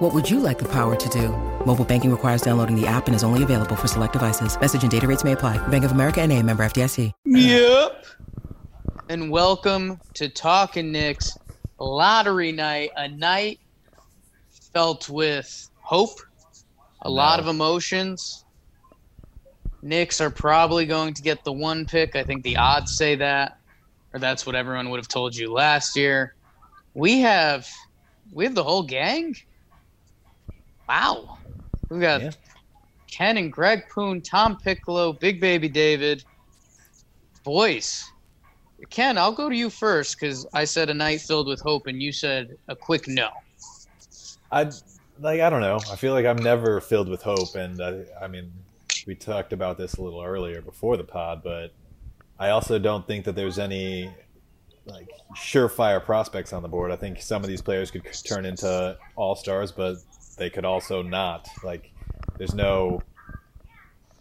What would you like the power to do? Mobile banking requires downloading the app and is only available for select devices. Message and data rates may apply. Bank of America and a member FDIC. Yep. And welcome to Talking Knicks Lottery Night, a night felt with hope, a lot of emotions. Knicks are probably going to get the one pick. I think the odds say that, or that's what everyone would have told you last year. We have we have the whole gang. Wow. We got Yeah. Ken and Greg Poon, Tom Piccolo, Big Baby David. Boys, Ken, I'll go to you first because I said a night filled with hope, and you said a quick no. I like I don't know. I feel like I'm never filled with hope, and I, I mean, we talked about this a little earlier before the pod, but I also don't think that there's any like surefire prospects on the board. I think some of these players could turn into all stars, but they could also not. Like, there's no,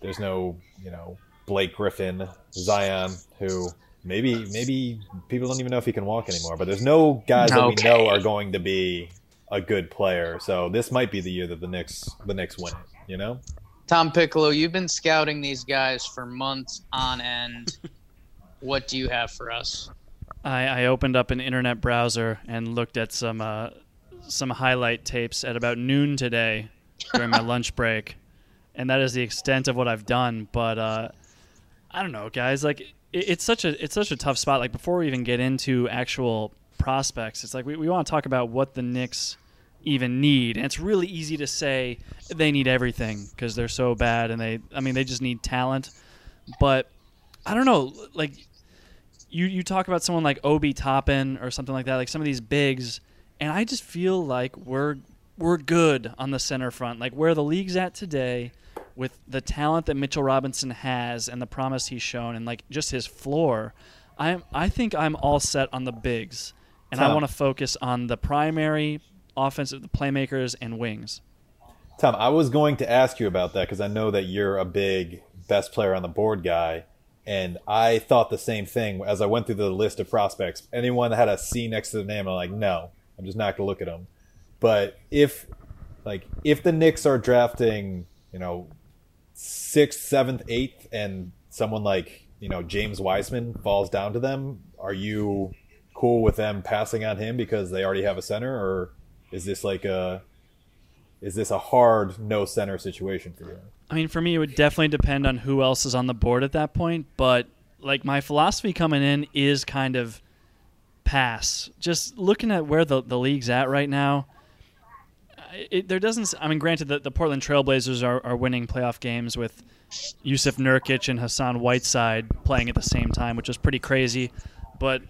there's no, you know, Blake Griffin, Zion, who maybe maybe people don't even know if he can walk anymore. But there's no guys that we know are going to be a good player. So this might be the year that the Knicks the Knicks win it. You know, Tom Piccolo, you've been scouting these guys for months on end. what do you have for us? I, I opened up an internet browser and looked at some uh, some highlight tapes at about noon today during my lunch break, and that is the extent of what I've done. But uh, I don't know, guys. Like it, it's such a it's such a tough spot. Like before we even get into actual prospects, it's like we, we want to talk about what the Knicks even need, and it's really easy to say they need everything because they're so bad, and they I mean they just need talent, but I don't know, like you you talk about someone like Obi Toppin or something like that, like some of these bigs, and I just feel like we're we're good on the center front, like where the league's at today, with the talent that Mitchell Robinson has and the promise he's shown, and like just his floor. I'm I think I'm all set on the bigs, and I want to focus on the primary offensive playmakers and wings. Tom, I was going to ask you about that because I know that you're a big best player on the board guy. And I thought the same thing as I went through the list of prospects. Anyone that had a C next to the name, I'm like, no, I'm just not going to look at them. But if, like, if the Knicks are drafting, you know, sixth, seventh, eighth, and someone like, you know, James Wiseman falls down to them, are you cool with them passing on him because they already have a center, or is this like a is this a hard no center situation for you? I mean, for me, it would definitely depend on who else is on the board at that point. But like my philosophy coming in is kind of pass. Just looking at where the the league's at right now, it, there doesn't. I mean, granted, the, the Portland Trailblazers are, are winning playoff games with Jusuf Nurkic and Hassan Whiteside playing at the same time, which is pretty crazy. But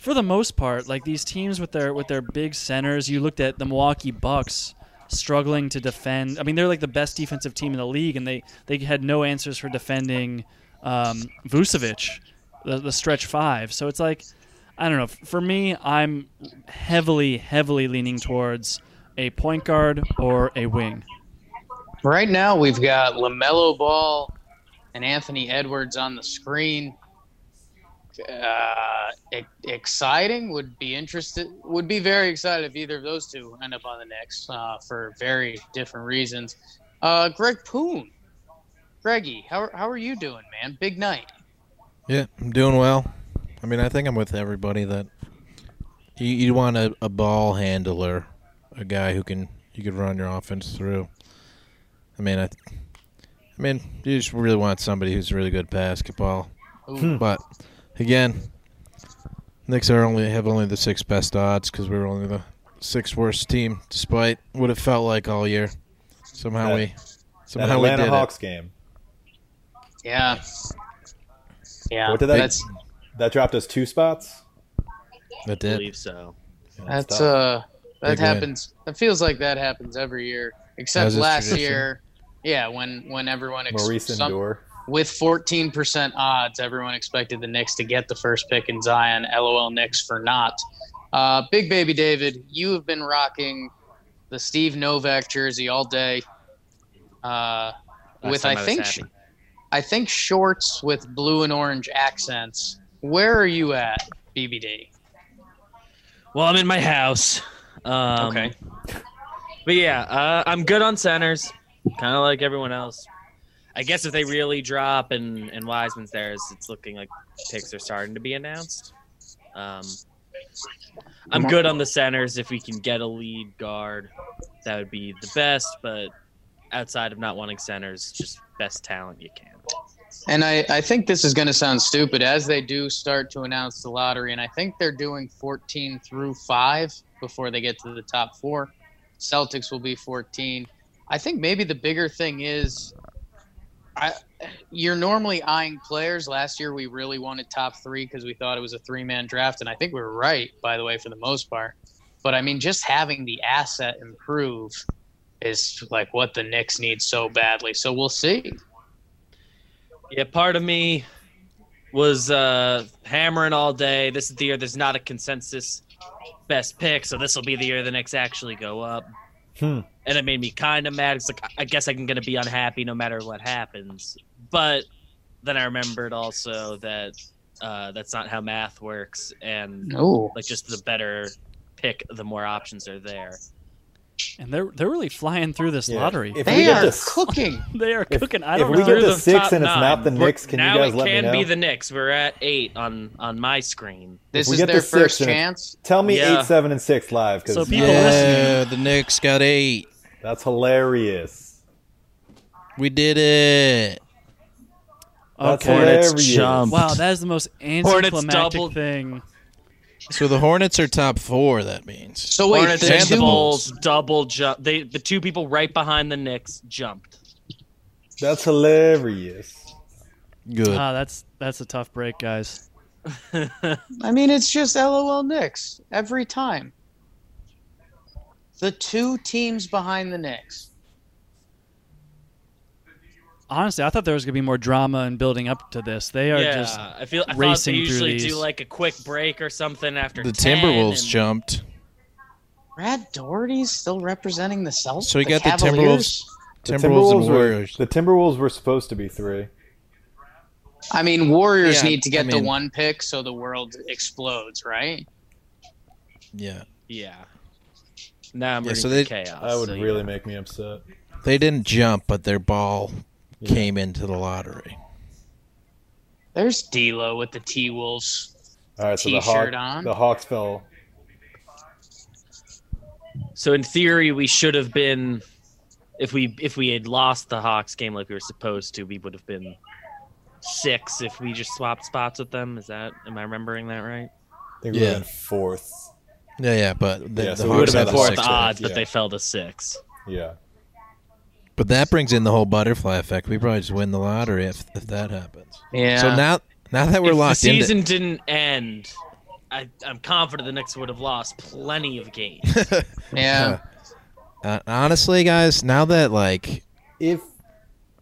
for the most part, like these teams with their with their big centers, you looked at the Milwaukee Bucks struggling to defend. I mean, they're like the best defensive team in the league, and they they had no answers for defending um, Vucevic, the, the stretch five. So it's like, I don't know. For me, I'm heavily heavily leaning towards a point guard or a wing. Right now, we've got LaMelo Ball and Anthony Edwards on the screen. Uh, e- exciting would be interested would be very excited if either of those two end up on the Knicks uh, for very different reasons. Uh, Greg Poon, Greggy, how how are you doing, man? Big night. Yeah, I'm doing well. I mean, I think I'm with everybody that you, you want a, a ball handler, a guy who can you could run your offense through. I mean, I, I mean, you just really want somebody who's really good at basketball. Ooh, But again, Knicks are only have only the six best odds because we were only the sixth worst team, despite what it felt like all year. Somehow That- we, That somehow we Atlanta did Hawks game. yeah, yeah. What did that? That's that dropped us two spots. it. That I believe so. Yeah, That's tough. uh that Big win. happens. That feels like that happens every year, except last tradition. year. Yeah, when when everyone ex- Maurice some- Endure. with 14% odds, everyone expected the Knicks to get the first pick in Zion. LOL Knicks for not. Uh, Big Baby David, you have been rocking the Steve Novak jersey all day. Uh, with I, time I think. I think shorts with blue and orange accents. Where are you at, BBD? Well, I'm in my house. Um, Okay. But yeah, uh, I'm good on centers, kind of like everyone else. I guess if they really drop and and Wiseman's there, it's it's looking like picks are starting to be announced. Um, I'm good on the centers. If we can get a lead guard, that would be the best. But outside of not wanting centers, just best talent you can. And I, I think this is going to sound stupid as they do start to announce the lottery. And I think they're doing 14 through 5 before they get to the top four. Celtics will be 14. I think maybe the bigger thing is I, you're normally eyeing players. Last year, we really wanted top three because we thought it was a three man draft. And I think we were right, by the way, for the most part. But I mean, just having the asset improve is like what the Knicks need so badly. So we'll see. Yeah, part of me was uh, hammering all day. This is the year there's not a consensus best pick, so this will be the year the Knicks actually go up. Hmm. And it made me kind of mad. It's like I guess I'm gonna be unhappy no matter what happens. But then I remembered also that uh, that's not how math works, and Oh, like just the better pick, the more options are there. And they're they're really flying through this Yeah. lottery. If they are to cooking. they are if- cooking. I if don't we know. get Through to the six and it's not the nine. Knicks, can you now guys it let me know? Now it can be the Knicks. We're at eight on on my screen. This is their to six first and it's- chance. Tell me Yeah. eight, seven, and six live because So people yeah, the Knicks got eight. that's hilarious. We did it. That's Okay. Hornets hilarious. jump. Wow, that is the most Hornets anticlimactic doubled. thing. So the Hornets are top four. That means. So wait, Hornets the and the two, Bulls double jump. They the two people right behind the Knicks jumped. That's hilarious. Good. Ah, that's that's a tough break, guys. I mean, it's just LOL Knicks every time. The two teams behind the Knicks. Honestly, I thought there was gonna be more drama and building up to this. They are yeah, just I feel I thought racing they usually these. do like a quick break or something after the 10 Timberwolves and- jumped. Brad Daugherty's still representing the Celtics. So we got the Cavaliers? The Timberwolves and were, Warriors. the Timberwolves were supposed to be three. I mean, Warriors Yeah, need to get I the one pick so the world explodes, right? Yeah. Yeah. Now I'm Yeah, ready so for they- chaos. That would so, really yeah. make me upset. They didn't jump, but their ball Yeah. came into the lottery. There's D'Lo with the T Wolves. All right, so the, T-shirt Hawk, on. the Hawks fell. So in theory, we should have been, if we if we had lost the Hawks game like we were supposed to, we would have been six if we just swapped spots with them. Is that am I remembering that right? I think we Yeah. were in fourth. Yeah, yeah, but the, Yeah, the so We we would have been fourth sixth pick. odds, but yeah. they fell to six. Yeah. But that brings in the whole butterfly effect. We probably just win the lottery if, if that happens. Yeah. So now, now that we're if the locked into, season didn't end, I, I'm confident the Knicks would have lost plenty of games. yeah. uh, honestly, guys, now that like If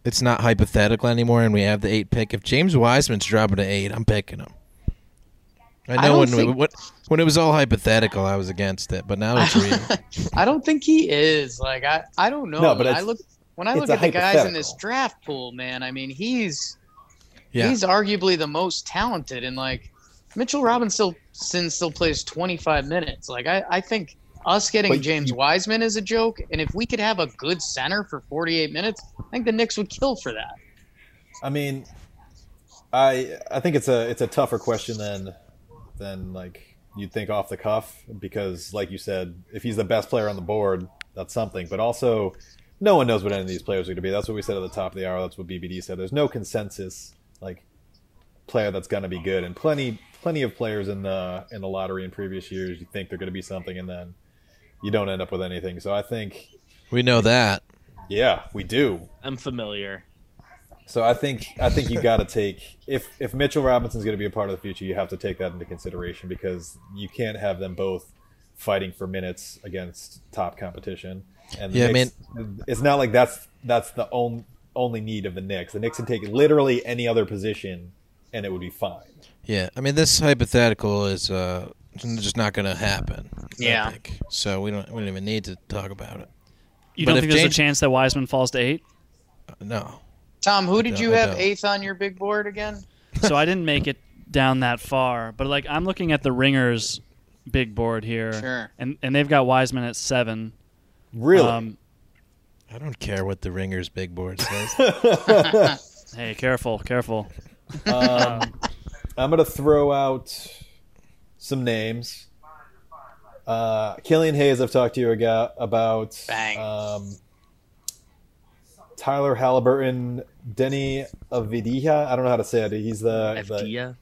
it's not hypothetical anymore, and we have the eight pick, if James Wiseman's dropping to eight, I'm picking him. I I know don't when think- we, when, when it was all hypothetical, I was against it, but now it's real. I don't think he is. Like I, I don't know. No, but I look when I it's look at the guys in this draft pool, man. I mean, he's Yeah, he's arguably the most talented, and like Mitchell Robinson still, still plays 25 minutes. Like I, I think us getting But James you- Wiseman is a joke, and if we could have a good center for 48 minutes, I think the Knicks would kill for that. I mean, I I think it's a it's a tougher question than than like you'd think off the cuff because, like you said, if he's the best player on the board, that's something. But also, no one knows what any of these players are going to be. That's what we said at the top of the hour. That's what BBD said. There's no consensus like player that's going to be good, and plenty plenty of players in the in the lottery in previous years. You think they're going to be something, and then you don't end up with anything. So I think, we know that. yeah, we do. I'm familiar. So I think I think you got to take if if Mitchell Robinson's going to be a part of the future, you have to take that into consideration because you can't have them both fighting for minutes against top competition. And the Yeah, I Knicks- it's not like that's that's the only only need of the Knicks. The Knicks can take literally any other position, and it would be fine. Yeah, I mean this hypothetical is uh, just not going to happen. I Yeah. think. So we don't we don't even need to talk about it. You But don't if think there's James- a chance that Wiseman falls to eight? Uh, No. Tom, who did you have eighth on your big board again? so I didn't make it down that far, but like I'm looking at the Ringers big board here, Sure. and and they've got Wiseman at seven. Really? Um, I don't care what the Ringers big board says. hey, careful, careful. Um, I'm gonna throw out some names. Uh, Killian Hayes, I've talked to you aga- about. Bang. Um, Tyler Haliburton, Deni Avdija. I don't know how to say it. He's the, the FDia.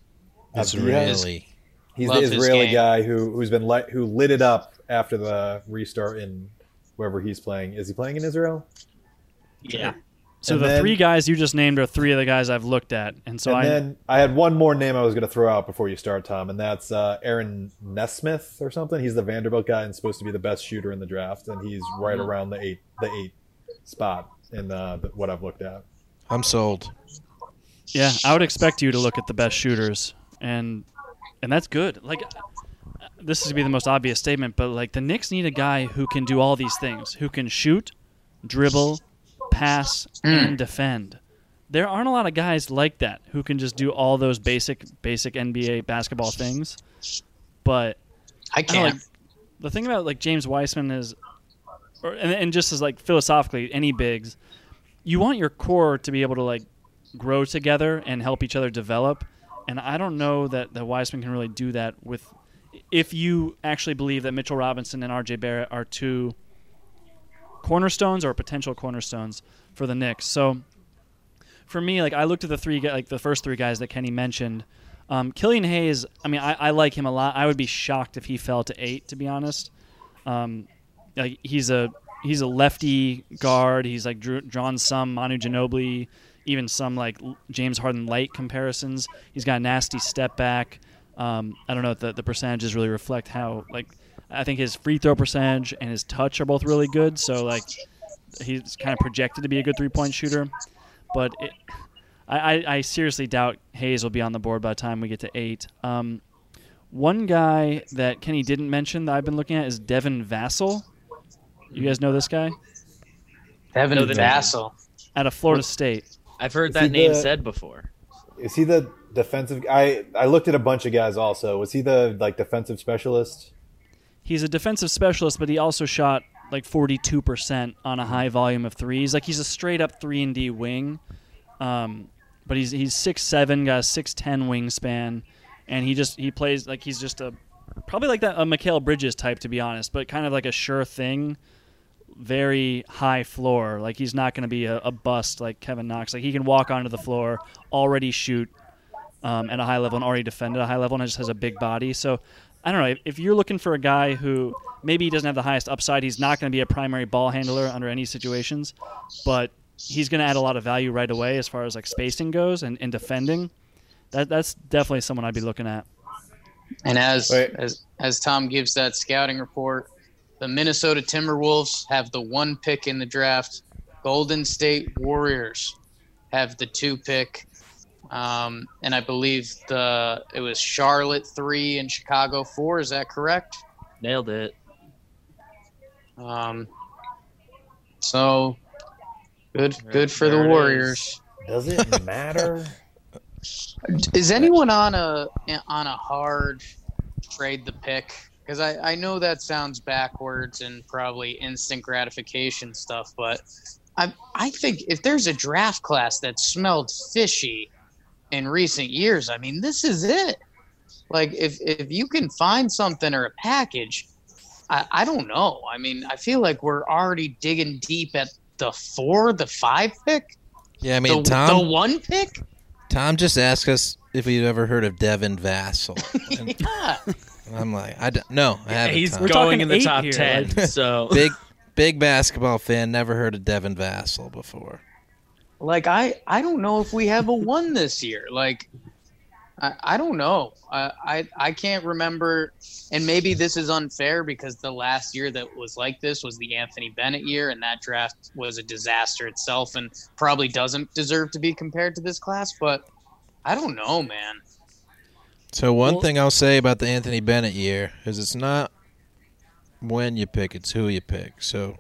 it's Avdija? really he's Love the Israeli guy who who's been li- who lit it up after the restart in wherever he's playing. Is he playing in Israel? Yeah. So And the then- three guys you just named are three of the guys I've looked at, and so and I then I had one more name I was going to throw out before you start, Tom, and that's uh, Aaron Nesmith or something. He's the Vanderbilt guy and supposed to be the best shooter in the draft, and he's right Mm-hmm. around the eight the eight spot in uh, the, what I've looked at. I'm sold. yeah, I would expect you to look at the best shooters, and and that's good. Like this is to be the most obvious statement, but like the Knicks need a guy who can do all these things, who can shoot, dribble, pass, hmm. and defend. There aren't a lot of guys like that who can just do all those basic basic NBA basketball things. But I can't. like the thing about like James Wiseman is, or and, and just as like philosophically, any bigs, you want your core to be able to like grow together and help each other develop. And I don't know that that Wiseman can really do that with, if you actually believe that Mitchell Robinson and R.J. Barrett are two cornerstones or potential cornerstones for the Knicks. So for me, like I looked at the three, like the first three guys that Kenny mentioned. Um, Killian Hayes, I mean, I, I like him a lot. I would be shocked if he fell to eight, to be honest. Um, like he's a he's a lefty guard. He's like drew, drawn some Manu Ginobili, even some like James Harden light comparisons. He's got a nasty step back. Um, I don't know if the, the percentages really reflect how like I think his free throw percentage and his touch are both really good. So like he's kind of projected to be a good three point shooter, but it, I, I, I seriously doubt Hayes will be on the board by the time we get to eight. Um, one guy that Kenny didn't mention that I've been looking at is Devin Vassell. You guys know this guy Devin No. Vassell. out of Florida State. I've heard Is that he name the- said before. Is he the defensive? I I looked at a bunch of guys. Also, was he the like defensive specialist? He's a defensive specialist, but he also shot like 42% on a high volume of threes. Like he's a straight up 3 and D wing. Um, but he's he's 6'7, got a 6'10 wingspan and he just he plays like he's just a probably like that a Mikal Bridges type to be honest, but kind of like a sure thing, very high floor. Like he's not going to be a, a bust like Kevin Knox. Like he can walk onto the floor, already shoot um, at a high level and already defended at a high level, and just has a big body. So I don't know if, if you're looking for a guy who maybe he doesn't have the highest upside. He's not going to be a primary ball handler under any situations, but he's going to add a lot of value right away as far as like spacing goes and, and defending. That that's definitely someone I'd be looking at. And as Wait. as as Tom gives that scouting report, the Minnesota Timberwolves have the one pick in the draft. Golden State Warriors have the two pick. Um, and I believe the it was Charlotte three and Chicago four. Is that correct? Nailed it. Um, so good, good for there the it is. Warriors. Does it matter? Is anyone on a on a hard trade the pick? Because I, I know that sounds backwards and probably instant gratification stuff, but I I think if there's a draft class that smelled fishy in recent years, I mean this is it. Like if if you can find something or a package, I, I don't know. I mean I feel like we're already digging deep at the four, the five pick, Yeah, I mean the, Tom. the one pick. Tom just asked us if we've ever heard of Devin Vassell. Yeah. I'm like, I don't, no, I haven't. He's Tom. We're going talking in the top here, ten. like- so big, big basketball fan. Never heard of Devin Vassell before. Like I I don't know if we have a one this year. Like I, I don't know. I, I I can't remember, and maybe this is unfair because the last year that was like this was the Anthony Bennett year, and that draft was a disaster itself, and probably doesn't deserve to be compared to this class. But I don't know, man. So one Well- thing I'll say about the Anthony Bennett year is it's not when you pick, it's who you pick. So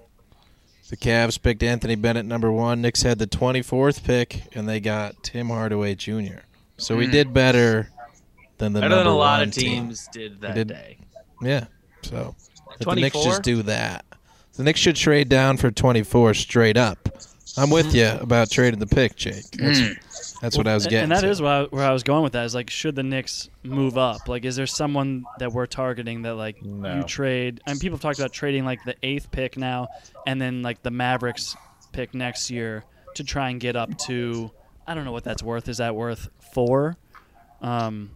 the Cavs picked Anthony Bennett number one. Knicks had the 24th pick, and they got Tim Hardaway Jr. So we Mm. did better than the Better than a lot of team. teams did that did- day. Yeah. So the Knicks 24? just do that. The Knicks should trade down for 24 straight up. I'm with you about trading the pick, Jake. That's, that's what I was getting. And that to. is where I, where I was going with that. Is like, should the Knicks move up? Like, is there someone that we're targeting that like No. you trade? And people have talked about trading like the eighth pick now, and then like the Mavericks pick next year to try and get up to. I don't know what that's worth. Is that worth four? Um,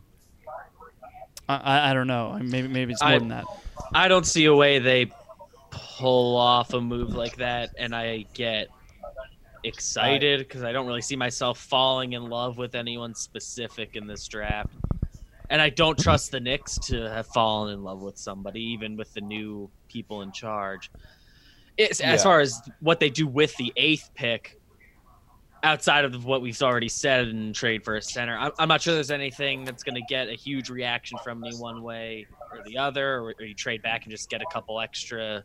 I, I, I don't know. Maybe maybe it's more I- than that. I don't see a way they pull off a move like that, and I get excited because I don't really see myself falling in love with anyone specific in this draft. And I don't trust the Knicks to have fallen in love with somebody, even with the new people in charge. It's, As far as what they do with the eighth pick, outside of what we've already said and trade for a center, I'm, I'm not sure there's anything that's going to get a huge reaction from me one way or the other, or, or you trade back and just get a couple extra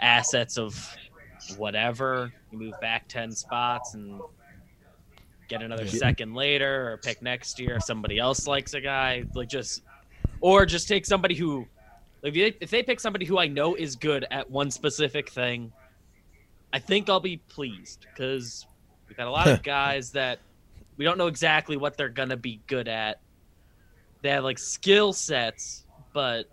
assets of whatever. You move back 10 spots and get another Yeah. second later or pick next year if somebody else likes a guy. Like just, or just take somebody who, like if they, if they pick somebody who I know is good at one specific thing, I think I'll be pleased because we've got a lot of guys that we don't know exactly what they're gonna be good at. They have like skill sets, but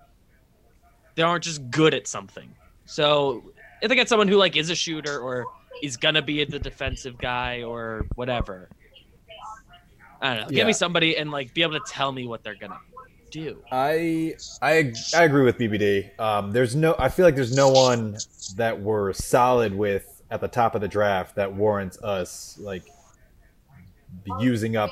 they aren't just good at something. So if they get someone who like is a shooter or is gonna be the defensive guy or whatever, I don't know. Give Yeah. me somebody and like be able to tell me what they're gonna do. I I I agree with BBD. Um, there's no. I feel like there's no one that we're solid with at the top of the draft that warrants us like using up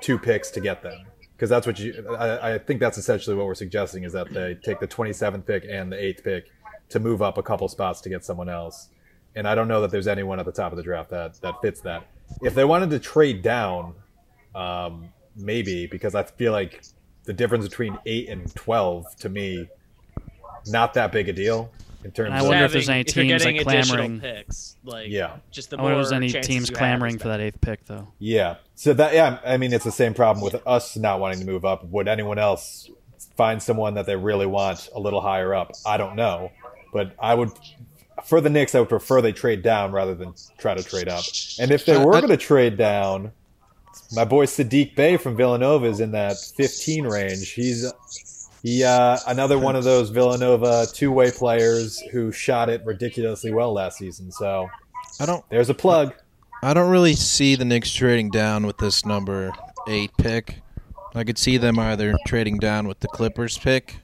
two picks to get them. Because that's what you. I, I think that's essentially what we're suggesting is that they take the 27th pick and the 8th pick to move up a couple spots to get someone else. And I don't know that there's anyone at the top of the draft that that fits that. If they wanted to trade down, um, maybe because I feel like the difference between eight and twelve to me, not that big a deal in terms And I of wonder if there's any teams, like, clamoring. Picks, like yeah, just the I wonder if there's any teams clamoring for that eighth pick though. yeah. So that yeah, I mean it's the same problem with us not wanting to move up. Would anyone else find someone that they really want a little higher up? I don't know, but I would. For the Knicks, I would prefer they trade down rather than try to trade up. And if they Uh, were going to trade down, my boy Saddiq Bey from Villanova is in that 15 range. He's he uh, another one of those Villanova two-way players who shot it ridiculously well last season. So I don't there's a plug. I don't really see the Knicks trading down with this number eight pick. I could see them either trading down with the Clippers pick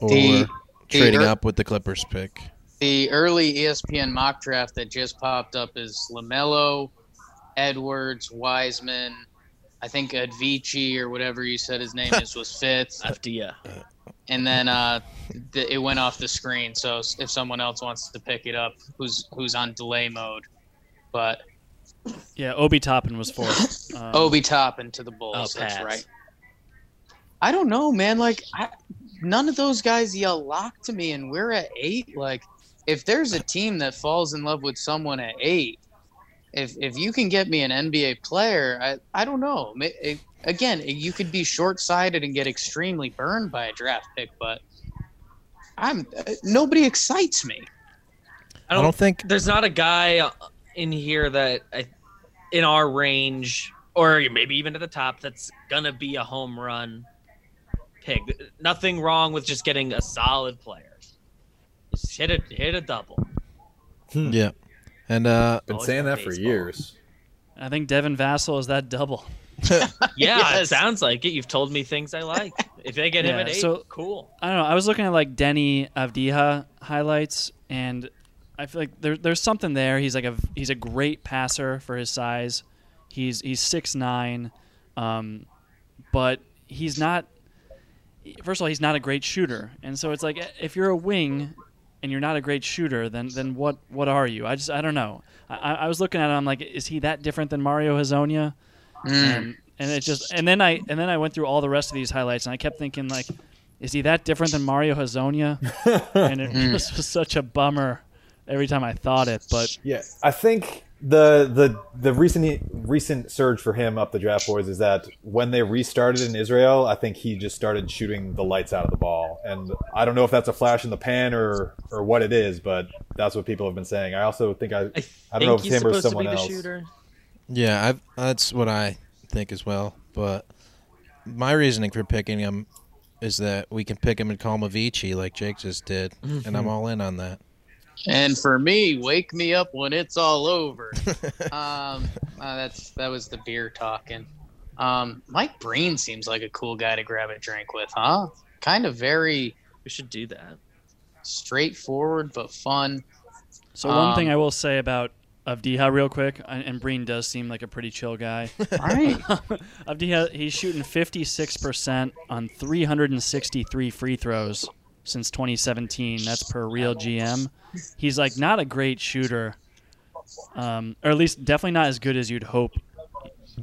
or The- the trading er- up with the Clippers pick. The early ESPN mock draft that just popped up is Lamelo, Edwards, Wiseman. I think Advici or whatever you said his name is was fifth, Afdia. and then uh, th- it went off the screen. So if someone else wants to pick it up, who's who's on delay mode, but Yeah, Obi Toppin was fourth. Um, Obi Toppin to the Bulls. Oh, that's right. I don't know, man. Like, I, none of those guys yell lock to me, and we're at eight. Like, if there's a team that falls in love with someone at eight, if if you can get me an NBA player, I I don't know. Ma- it- again, you could be short sighted and get extremely burned by a draft pick, but I'm uh, nobody excites me. I I don't, don't think there's not a guy uh, in here that I, in our range or maybe even at the top that's gonna be a home run pick. Nothing wrong with just getting a solid player. Just hit a hit a double. yeah. And uh Been saying been that for years. I think Devin Vassell is that double. Yeah, it sounds like it. You've told me things I like. If they get him Yeah, at eight, so- cool. I don't know. I was looking at like Deni Avdija highlights, and I feel like there, there's something there. He's like a he's a great passer for his size. He's he's six nine, um, but he's not. First of all, he's not a great shooter, and so it's like if you're a wing and you're not a great shooter, then then what what are you? I just I don't know. I, I was looking at him like, is he that different than Mario Hezonja? Mm. And and it just and then I and then I went through all the rest of these highlights and I kept thinking like, is he that different than Mario Hezonja? and it Mm. just was such a bummer every time I thought it. But Yeah, I think the the the recent recent surge for him up the draft boards is that when they restarted in Israel, I think he just started shooting the lights out of the ball, and I don't know if that's a flash in the pan or or what it is, but that's what people have been saying. I also think I I, I don't know if think it's him or someone else. shooter. Yeah, I've, that's what I think as well. But my reasoning for picking him is that we can pick him and call him Avicii like Jake just did, and I'm mm-hmm. all in on that. And for me, wake me up when it's all over. um, uh, that's that was the beer talking. Um, Mike Breen seems like a cool guy to grab a drink with, huh? Kind of very We should do that. straightforward but fun. so one thing Um, I will say about Avdija real quick, and, and Breen does seem like a pretty chill guy. Right. Avdija, he's shooting 56% on 363 free throws since 2017. That's per RealGM. He's like not a great shooter, um, or at least definitely not as good as you'd hope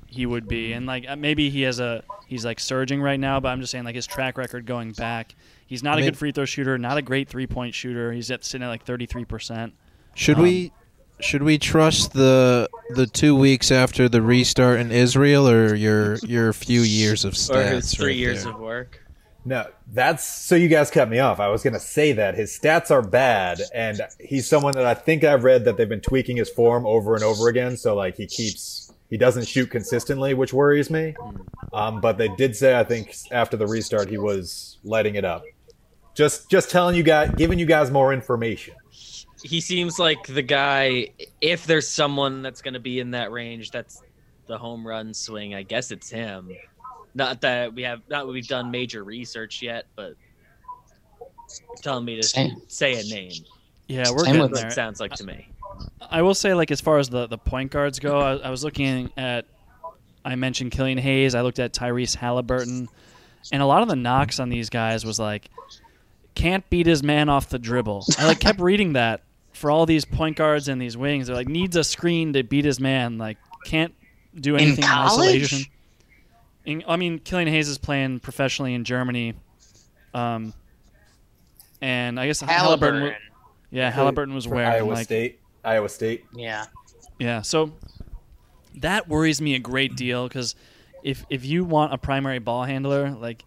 he would be. And like uh, maybe he has a he's like surging right now, but I'm just saying like his track record going back, he's not I a mean- good free throw shooter, not a great three point shooter. He's at sitting at like 33%. Should Um, we should we trust the the two weeks after the restart in Israel or your your few years of stats? Or his three right years there? of work. No, that's so you guys cut me off. I was going to say that his stats are bad, and he's someone that I think I've read that they've been tweaking his form over and over again. So like he keeps he doesn't shoot consistently, which worries me. Um, but they did say I think after the restart he was lighting it up. Just just telling you guys, giving you guys more information. He seems like the guy. If there's someone that's going to be in that range, that's the home run swing. I guess it's him. Not that we have not we've done major research yet, but telling me to Same. say a name. Yeah, we're Same getting with- there. it sounds like to me. I will say, like as far as the the point guards go, I, I was looking at. I mentioned Killian Hayes. I looked at Tyrese Haliburton, and a lot of the knocks on these guys was like, can't beat his man off the dribble. I like kept reading that for all these point guards and these wings. They're like needs a screen to beat his man. Like can't do anything in, college? isolation. In, I mean, Killian Hayes is playing professionally in Germany, um, and I guess Haliburton. Haliburton. wa- Yeah, Haliburton was For wearing Iowa like State. Iowa State. Yeah. yeah, so that worries me a great deal because if if you want a primary ball handler, like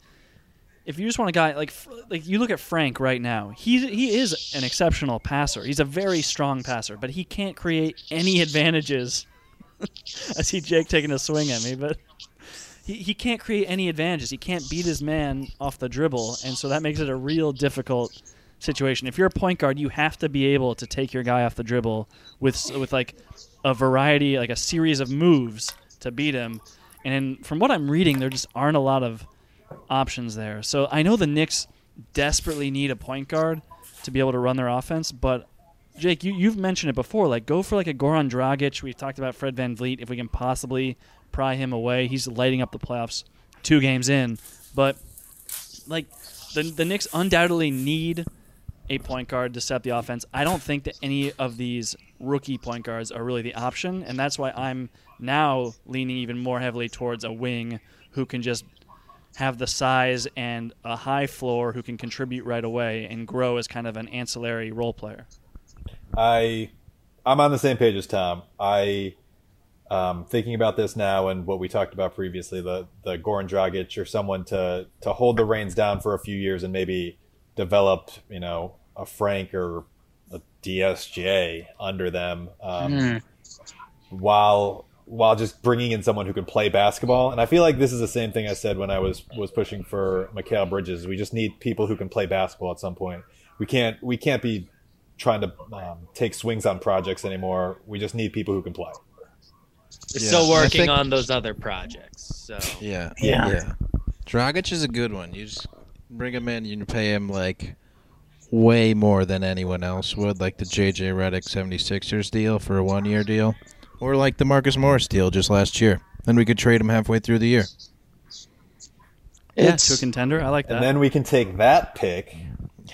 if you just want a guy like like you look at Frank right now, he he is an exceptional passer. He's a very strong passer, but he can't create any advantages. I see Jake taking a swing at me, but he, he can't create any advantages. He can't beat his man off the dribble, and so that makes it a real difficult situation. If you're a point guard, you have to be able to take your guy off the dribble with with like a variety, like a series of moves to beat him. And from what I'm reading, there just aren't a lot of options there. So I know the Knicks desperately need a point guard to be able to run their offense, but Jake, you, you've mentioned it before. Like, go for like a Goran Dragic. We've talked about Fred VanVleet. If we can possibly pry him away, he's lighting up the playoffs two games in. But like, the the Knicks undoubtedly need a point guard to set the offense. I don't think that any of these rookie point guards are really the option, and that's why I'm now leaning even more heavily towards a wing who can just have the size and a high floor who can contribute right away and grow as kind of an ancillary role player. I I'm on the same page as Tom. I um, thinking about this now and what we talked about previously, the the Goran Dragic or someone to to hold the reins down for a few years and maybe develop, you know, a Frank or a DSJ under them, um, Mm. while while just bringing in someone who can play basketball. And I feel like this is the same thing I said when I was was pushing for Mikal Bridges. We just need people who can play basketball at some point. We can't we can't be trying to um, take swings on projects anymore. We just need people who can play. We're Yeah. still working think- on those other projects. So Yeah, Yeah. yeah. Dragic is a good one. You just bring him in, you pay him like way more than anyone else would, like the JJ Redick 76ers deal for a one-year deal, or like the Marcus Morris deal just last year. Then we could trade him halfway through the year. Yeah, to a contender. I like that. And then we can take that pick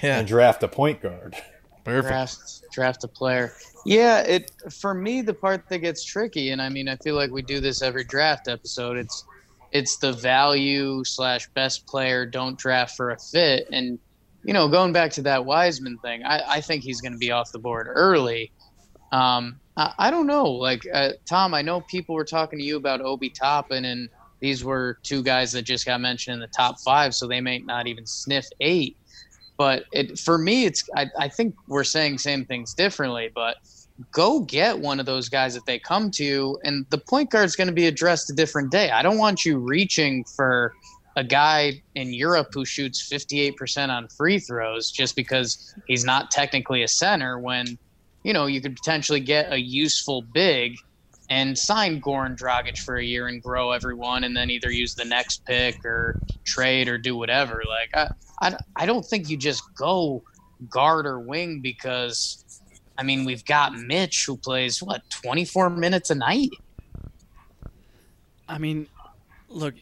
Yeah, and draft a point guard. perfect. draft draft a player. Yeah, it for me the part that gets tricky, and I mean I feel like we do this every draft episode. It's it's the value slash best player don't draft for a fit, and you know going back to that Wiseman thing, I, I think he's going to be off the board early. Um, I, I don't know, like uh, Tom, I know people were talking to you about Obi Toppin, and these were two guys that just got mentioned in the top five, so they may not even sniff eight but it for me it's I, I think we're saying same things differently but go get one of those guys if they come to you and the point guard is going to be addressed a different day. I don't want you reaching for a guy in europe who shoots 58% on free throws just because he's not technically a center when you know you could potentially get a useful big and sign Goran Dragic for a year and grow everyone, and then either use the next pick or trade or do whatever. Like I, I, I don't think you just go guard or wing because, I mean, we've got Mitch who plays what 24 minutes a night. I mean, look,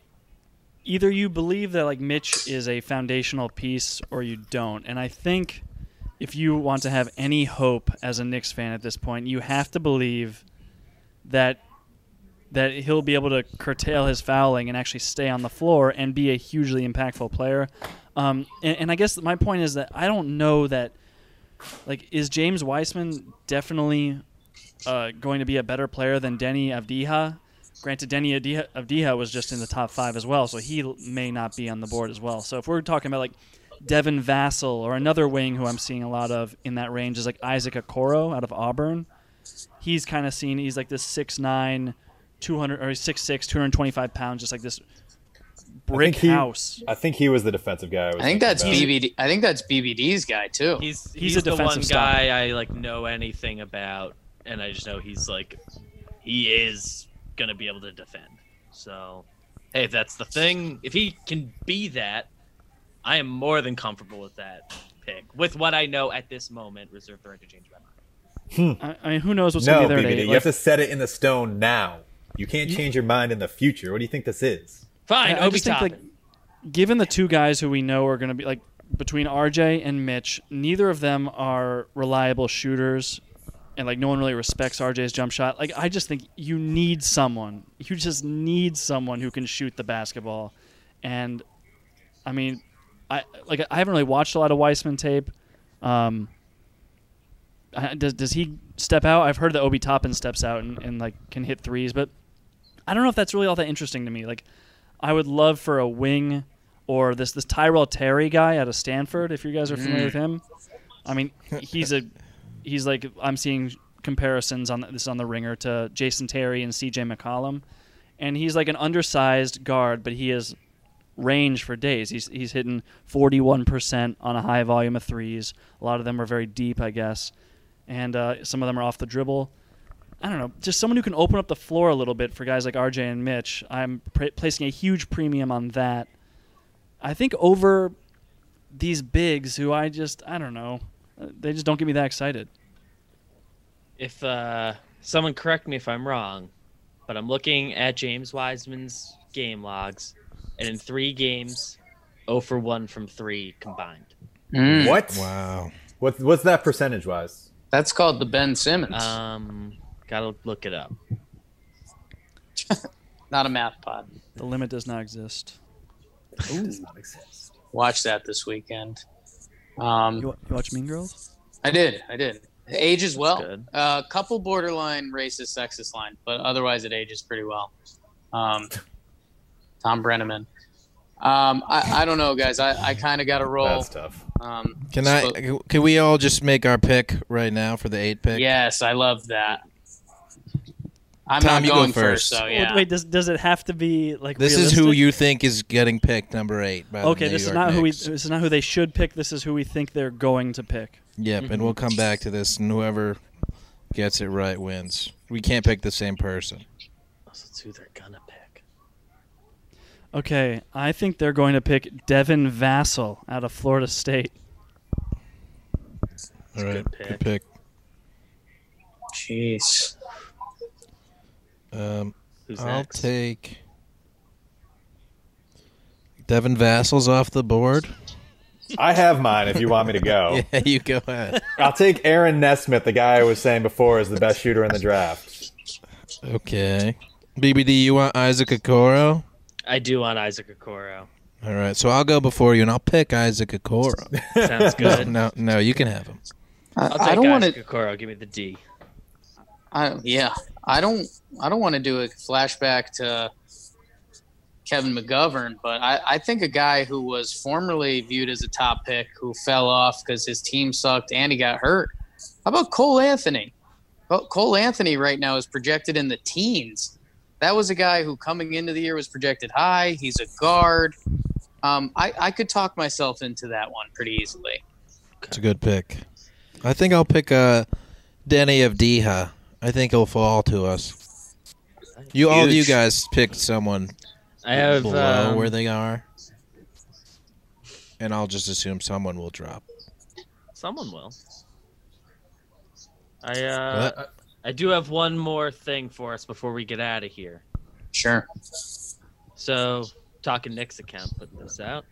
either you believe that like Mitch is a foundational piece or you don't. And I think if you want to have any hope as a Knicks fan at this point, you have to believe that that he'll be able to curtail his fouling and actually stay on the floor and be a hugely impactful player. Um, and, and I guess my point is that I don't know that like is James Wiseman definitely uh, going to be a better player than Deni Avdija? Granted, Deni Avdija was just in the top five as well, so he may not be on the board as well. So if we're talking about like Devin Vassell or another wing who I'm seeing a lot of in that range is like Isaac Okoro out of Auburn. He's kind of seen. He's like this 6'9", 200 or 6'6", 225 pounds, just like this brick he- house. I think he was the defensive guy. I, was I think that's about. BBD. I think that's BBD's guy too. He's He's he's, a the one defensive stopper. guy I like know anything about, and I just know he's like he is gonna be able to defend. So, hey, if that's the thing, if he can be that, I am more than comfortable with that pick. With what I know at this moment, reserve the right to change my mind. I, I mean, who knows what's No, going to be there? BBD, at eight? you have to set it in the stone now. You can't change your mind in the future. What do you think this is? Fine, I, I Obi just think like given the two guys who we know are going to be like between RJ and Mitch, neither of them are reliable shooters, and like no one really respects RJ's jump shot. Like I just think you need someone. You just need someone who can shoot the basketball, and I mean, I like I haven't really watched a lot of Wiseman tape. Um, I- does does he step out? I've heard that Obi Toppin steps out and, and like can hit threes, but I don't know if that's really all that interesting to me. Like, I would love for a wing or this this Tyrell Terry guy out of Stanford. If you guys are familiar with mm. him, I mean, he's a he's like I'm seeing comparisons on this on the ringer to Jason Terry and C.J. McCollum, and he's like an undersized guard, but he has range for days. He's he's hitting 41% on a high volume of threes. A lot of them are very deep, I guess, and uh, some of them are off the dribble. I don't know, just someone who can open up the floor a little bit for guys like RJ and Mitch. I'm pr- placing a huge premium on that. I think over these bigs who I just I don't know, uh, they just don't get me that excited. if uh, someone correct me if I'm wrong, but I'm looking at James Wiseman's game logs, and in three games, 0 for 1 from three combined. Mm. What? Wow. What? What's that percentage wise? That's called the Ben Simmons, Um, gotta look it up. not a math pod. The limit does not exist. Does not exist. Watch that this weekend. Um, You, you watch Mean Girls? I did. I did. It ages well. A uh, couple borderline racist, sexist line, but otherwise it ages pretty well. Um, Tom Brennaman. Um, I, I don't know, guys. I, I kind of got to roll. That's tough. Um, Can I? so- Can we all just make our pick right now for the eight pick? yes, I love that. I'm Tom, not you go going first. so Wait, yeah. Wait, does does it have to be like This is who realistic? you think is getting picked number eight. By Okay, the New this is York not who we. Knicks. This is not who they should pick. This is who we think they're going to pick. Yep, and we'll come back to this, and whoever gets it right wins. We can't pick the same person. That's who they're gonna pick. Okay, I think they're going to pick Devin Vassell out of Florida State. All right, good pick. good pick. Jeez. Um, Who's I'll next? take Devin Vassell's off the board. I have mine if you want me to go. Yeah, you go ahead. I'll take Aaron Nesmith, the guy I was saying before is the best shooter in the draft. Okay. BBD, you want Isaac Okoro? I do want Isaac Okoro. All right, so I'll go before you, and I'll pick Isaac Okoro. Sounds good. no, no, you can have him. I'll I don't want Isaac to. Okoro. Give me the D. I, yeah, I don't. I don't want to do a flashback to Kevin McGovern, but I, I think a guy who was formerly viewed as a top pick who fell off because his team sucked and he got hurt. How about Cole Anthony? Well, Cole Anthony right now is projected in the teens. That was a guy who coming into the year was projected high. He's a guard. Um, I, I could talk myself into that one pretty easily. It's a good pick. I think I'll pick uh, Deni Avdija. I think he'll fall to us. You all of you guys picked someone I have below um, where they are, and I'll just assume someone will drop. someone will. I uh, I do have one more thing for us before we get out of here. Sure. So, talking Knicks account, putting this out.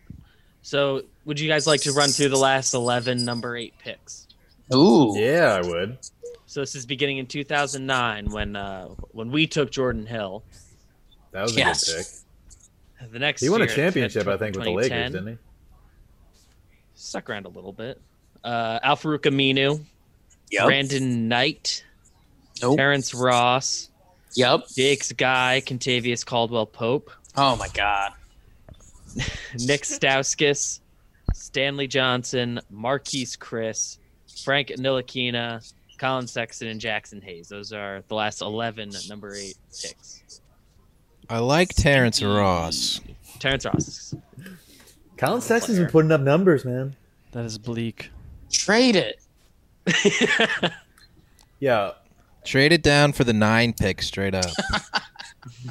So, would you guys like to run through the last 11 number 8 picks? Ooh. Yeah, I would. So, this is beginning in 2009 when uh, when we took Jordan Hill. That was a Yes. good pick. The next He won a championship, at I think, with the Lakers, didn't he? Stuck around a little bit. Uh, Al-Farouq Aminu, Yep. Brandon Knight, Nope. Terrence Ross, Yep. Jake's Guy, Kentavious Caldwell Pope, Oh my God. Nick Stauskas, Stanley Johnson, Marquese Chriss, Frank Ntilikina, Collin Sexton, and Jaxson Hayes. Those are the last 11 number 8 picks. I like Terrence Ross. Terrence Ross. Collin Sexton's been putting up numbers, man. That is bleak. Trade it. Yeah, Trade it down for the nine pick straight up.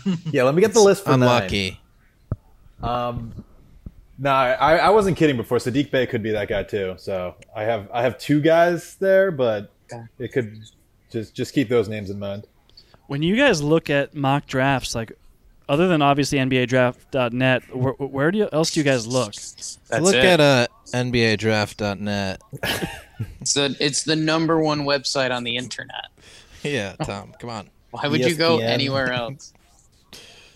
yeah. Let me get the list for Unlucky. nine. Um, no, I, I wasn't kidding before. Saddiq Bey could be that guy too. So I have I have two guys there, but it could just just keep those names in mind. When you guys look at mock drafts, like other than obviously NBADraft.net, where, where do you, else do you guys look? That's Look it. at uh, NBADraft.net. It's the, it's the number one website on the internet. Yeah, Tom, come on. Why would you go anywhere else?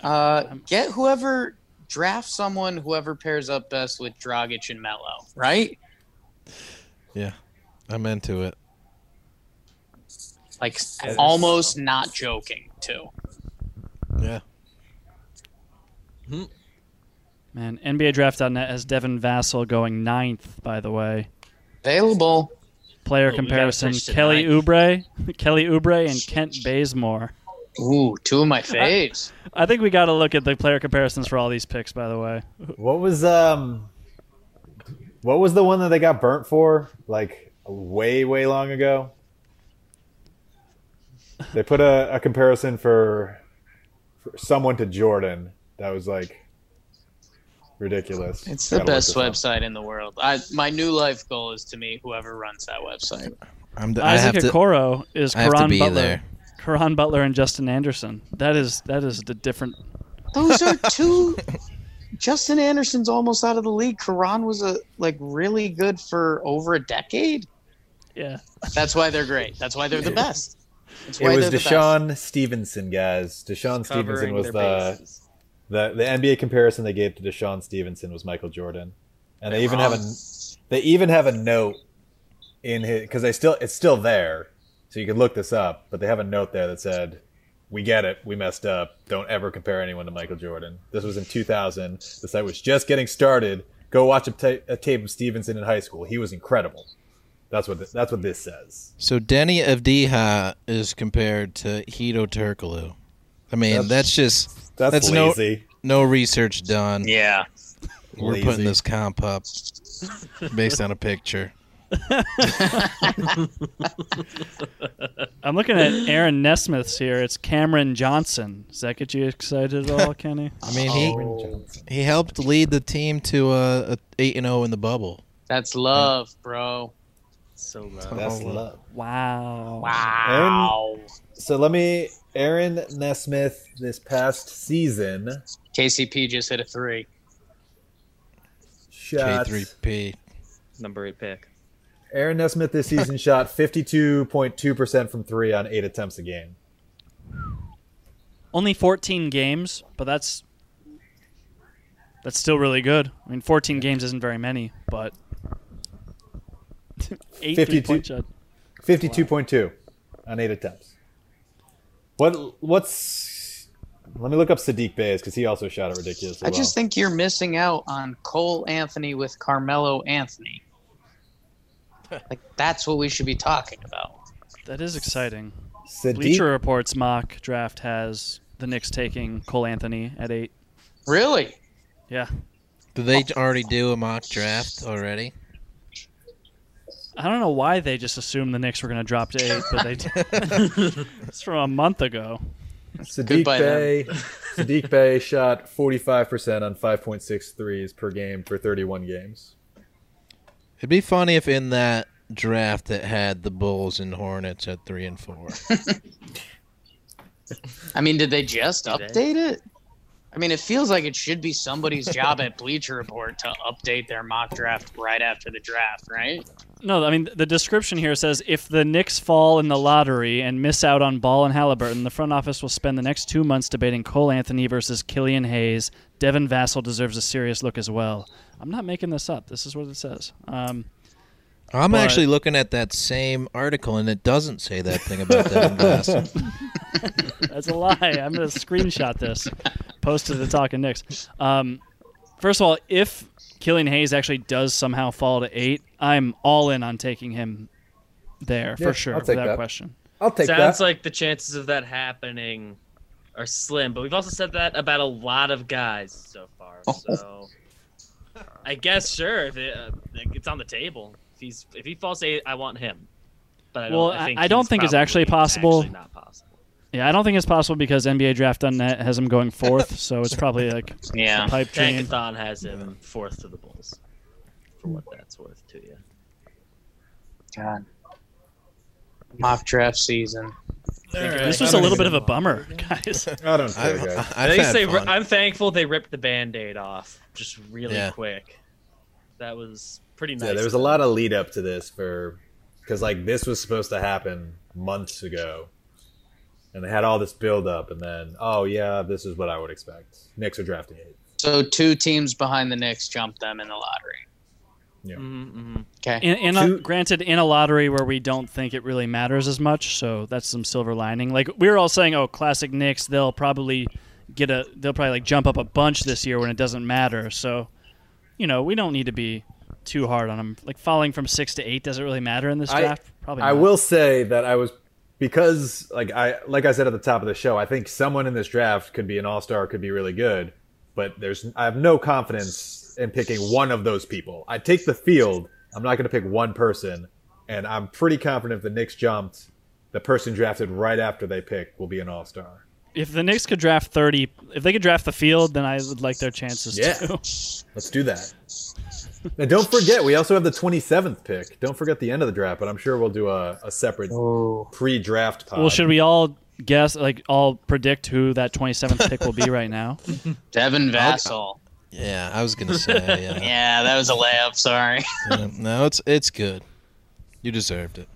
Uh, get whoever draft someone whoever pairs up best with Dragic and Mello, right? Yeah, I'm into it. Like almost not joking too. Yeah. Hmm. Man, NBA NBADraft.net has Devin Vassell going ninth, by the way. Available. Player Oh, comparison: Kelly ninth. Oubre, Kelly Oubre, and Kent Bazemore. Ooh, two of my faves. I think we got to look at the player comparisons for all these picks. By the way, What was um, what was the one that they got burnt for? Like way way long ago. They put a, a comparison for, for someone to Jordan that was like ridiculous. It's the best this up. website in the world. I my new life goal is to meet whoever runs that website. I'm. I have Isaac to. Okoro is I Caron Butler. there. Caron Butler and Justin Anderson. That is that is the different. Those are two. Justin Anderson's almost out of the league. Caron was a like really good for over a decade. Yeah, That's why they're great. That's why they're the best. That's It why was they're the best. DeShawn Stevenson, guys. DeShawn Stevenson was the, bases. The the NBA comparison they gave to DeShawn Stevenson was Michael Jordan, and they even have a they even have a note in his because they still it's still there, so you can look this up. But they have a note there that said, "We get it, we messed up. Don't ever compare anyone to Michael Jordan." This was in 2000. The site was just getting started. Go watch a, ta- a tape of Stevenson in high school. He was incredible. That's what th- that's what this says. So Deni Avdija is compared to Hedo Turkoglu. I mean, That's- that's, just That's, That's no- lazy. No research done. Yeah. We're Lazy. putting this comp up based on a picture. I'm looking at Aaron Nesmith's here. It's Cameron Johnson. Does that get you excited at all, Kenny? I mean, he Oh. he helped lead the team to a, a eight and zero in the bubble. That's love, bro. So low. That's Oh. love. Wow. Wow. So let me, Aaron Nesmith, this past season, KCP just hit a three. shot. K3P. Number eight pick. Aaron Nesmith this season shot 52.2% from three on eight attempts a game. Only 14 games, but that's that's still really good. I mean, 14 games isn't very many, but eight 52. three-point shot. 52.2 on eight attempts. What what's let me look up Saddiq Bey's because he also shot it ridiculously. I just think you're missing out on Cole Anthony with Carmelo Anthony. Like that's what we should be talking about. That is exciting. Saddiq, Bleacher Report's mock draft has the Knicks taking Cole Anthony at eight. Really? Yeah, Did they already do a mock draft already? I don't know why they just assumed the Knicks were going to drop to eight, but they did. it's from a month ago. Saddiq Bey, Saddiq Bey shot 45% on 5.6 threes per game for 31 games. It'd be funny if in that draft it had the Bulls and Hornets at three and four. I mean, did they just Do they? update it? I mean, it feels like it should be somebody's job at Bleacher Report to update their mock draft right after the draft, right? No, I mean the description here says if the Knicks fall in the lottery and miss out on Ball and Haliburton, the front office will spend the next two months debating Cole Anthony versus Kilian Hayes. Devin Vassell deserves a serious look as well. I'm not making this up. This is what it says. Um, I'm But- actually looking at that same article, and it doesn't say that thing about Devin Vassell. That's a lie. I'm going to screenshot this, post to the Talking Knicks. Um, first of all, if Kilian Hayes actually does somehow fall to eight, I'm all in on taking him there Yeah, for sure, I'll take without that. question. I'll take Sounds that. Sounds like the chances of that happening are slim, but we've also said that about a lot of guys so far. So I guess sure, if it, uh, it's on the table. If he's if he falls to eight, I want him. But I don't, Well, I, think I- I don't think it's actually possible. actually not possible. Yeah, I don't think it's possible because NBA Draft.net has him going fourth, so it's probably like Yeah. a pipe dream. Tankathon has him fourth to the Bulls. For what that's worth to you. God. Mock draft season. This was a little bit of a bummer, guys. I don't I, care, guys. I, At I've least had they, fun. I'm thankful they ripped the band-aid off just really Yeah. quick. That was pretty nice. Yeah, there was a lot of lead up to this for because like this was supposed to happen months ago, and they had all this build up, and then oh yeah, this is what I would expect. Knicks are drafting eight. So two teams behind the Knicks jumped them in the lottery. Mhm, mhm. Okay. In, in a, granted, in a lottery where we don't think it really matters as much, so that's some silver lining. Like we were all saying, oh, classic Knicks, they'll probably get a, they'll probably like jump up a bunch this year when it doesn't matter. So, you know, we don't need to be too hard on them. Like falling from six to eight doesn't really matter in this I- draft. probably. I will say that I was because like I like I said at the top of the show, I think someone in this draft could be an all star, could be really good, but there's I have no confidence in picking one of those people. I take the field. I'm not going to pick one person, and I'm pretty confident if the Knicks jumped, the person drafted right after they pick will be an all star. If the Knicks could draft thirty, if they could draft the field, then I would like their chances Yeah. too. Let's do that. And don't forget, we also have the 27th pick. Don't forget the end of the draft, but I'm sure we'll do a, a separate pre-draft pod. Well, should we all guess, like, all predict who that 27th pick will be right now? Devin Vassell. yeah, I was gonna say. Yeah. Yeah, that was a layup. Sorry. Yeah, no, it's it's good. You deserved it.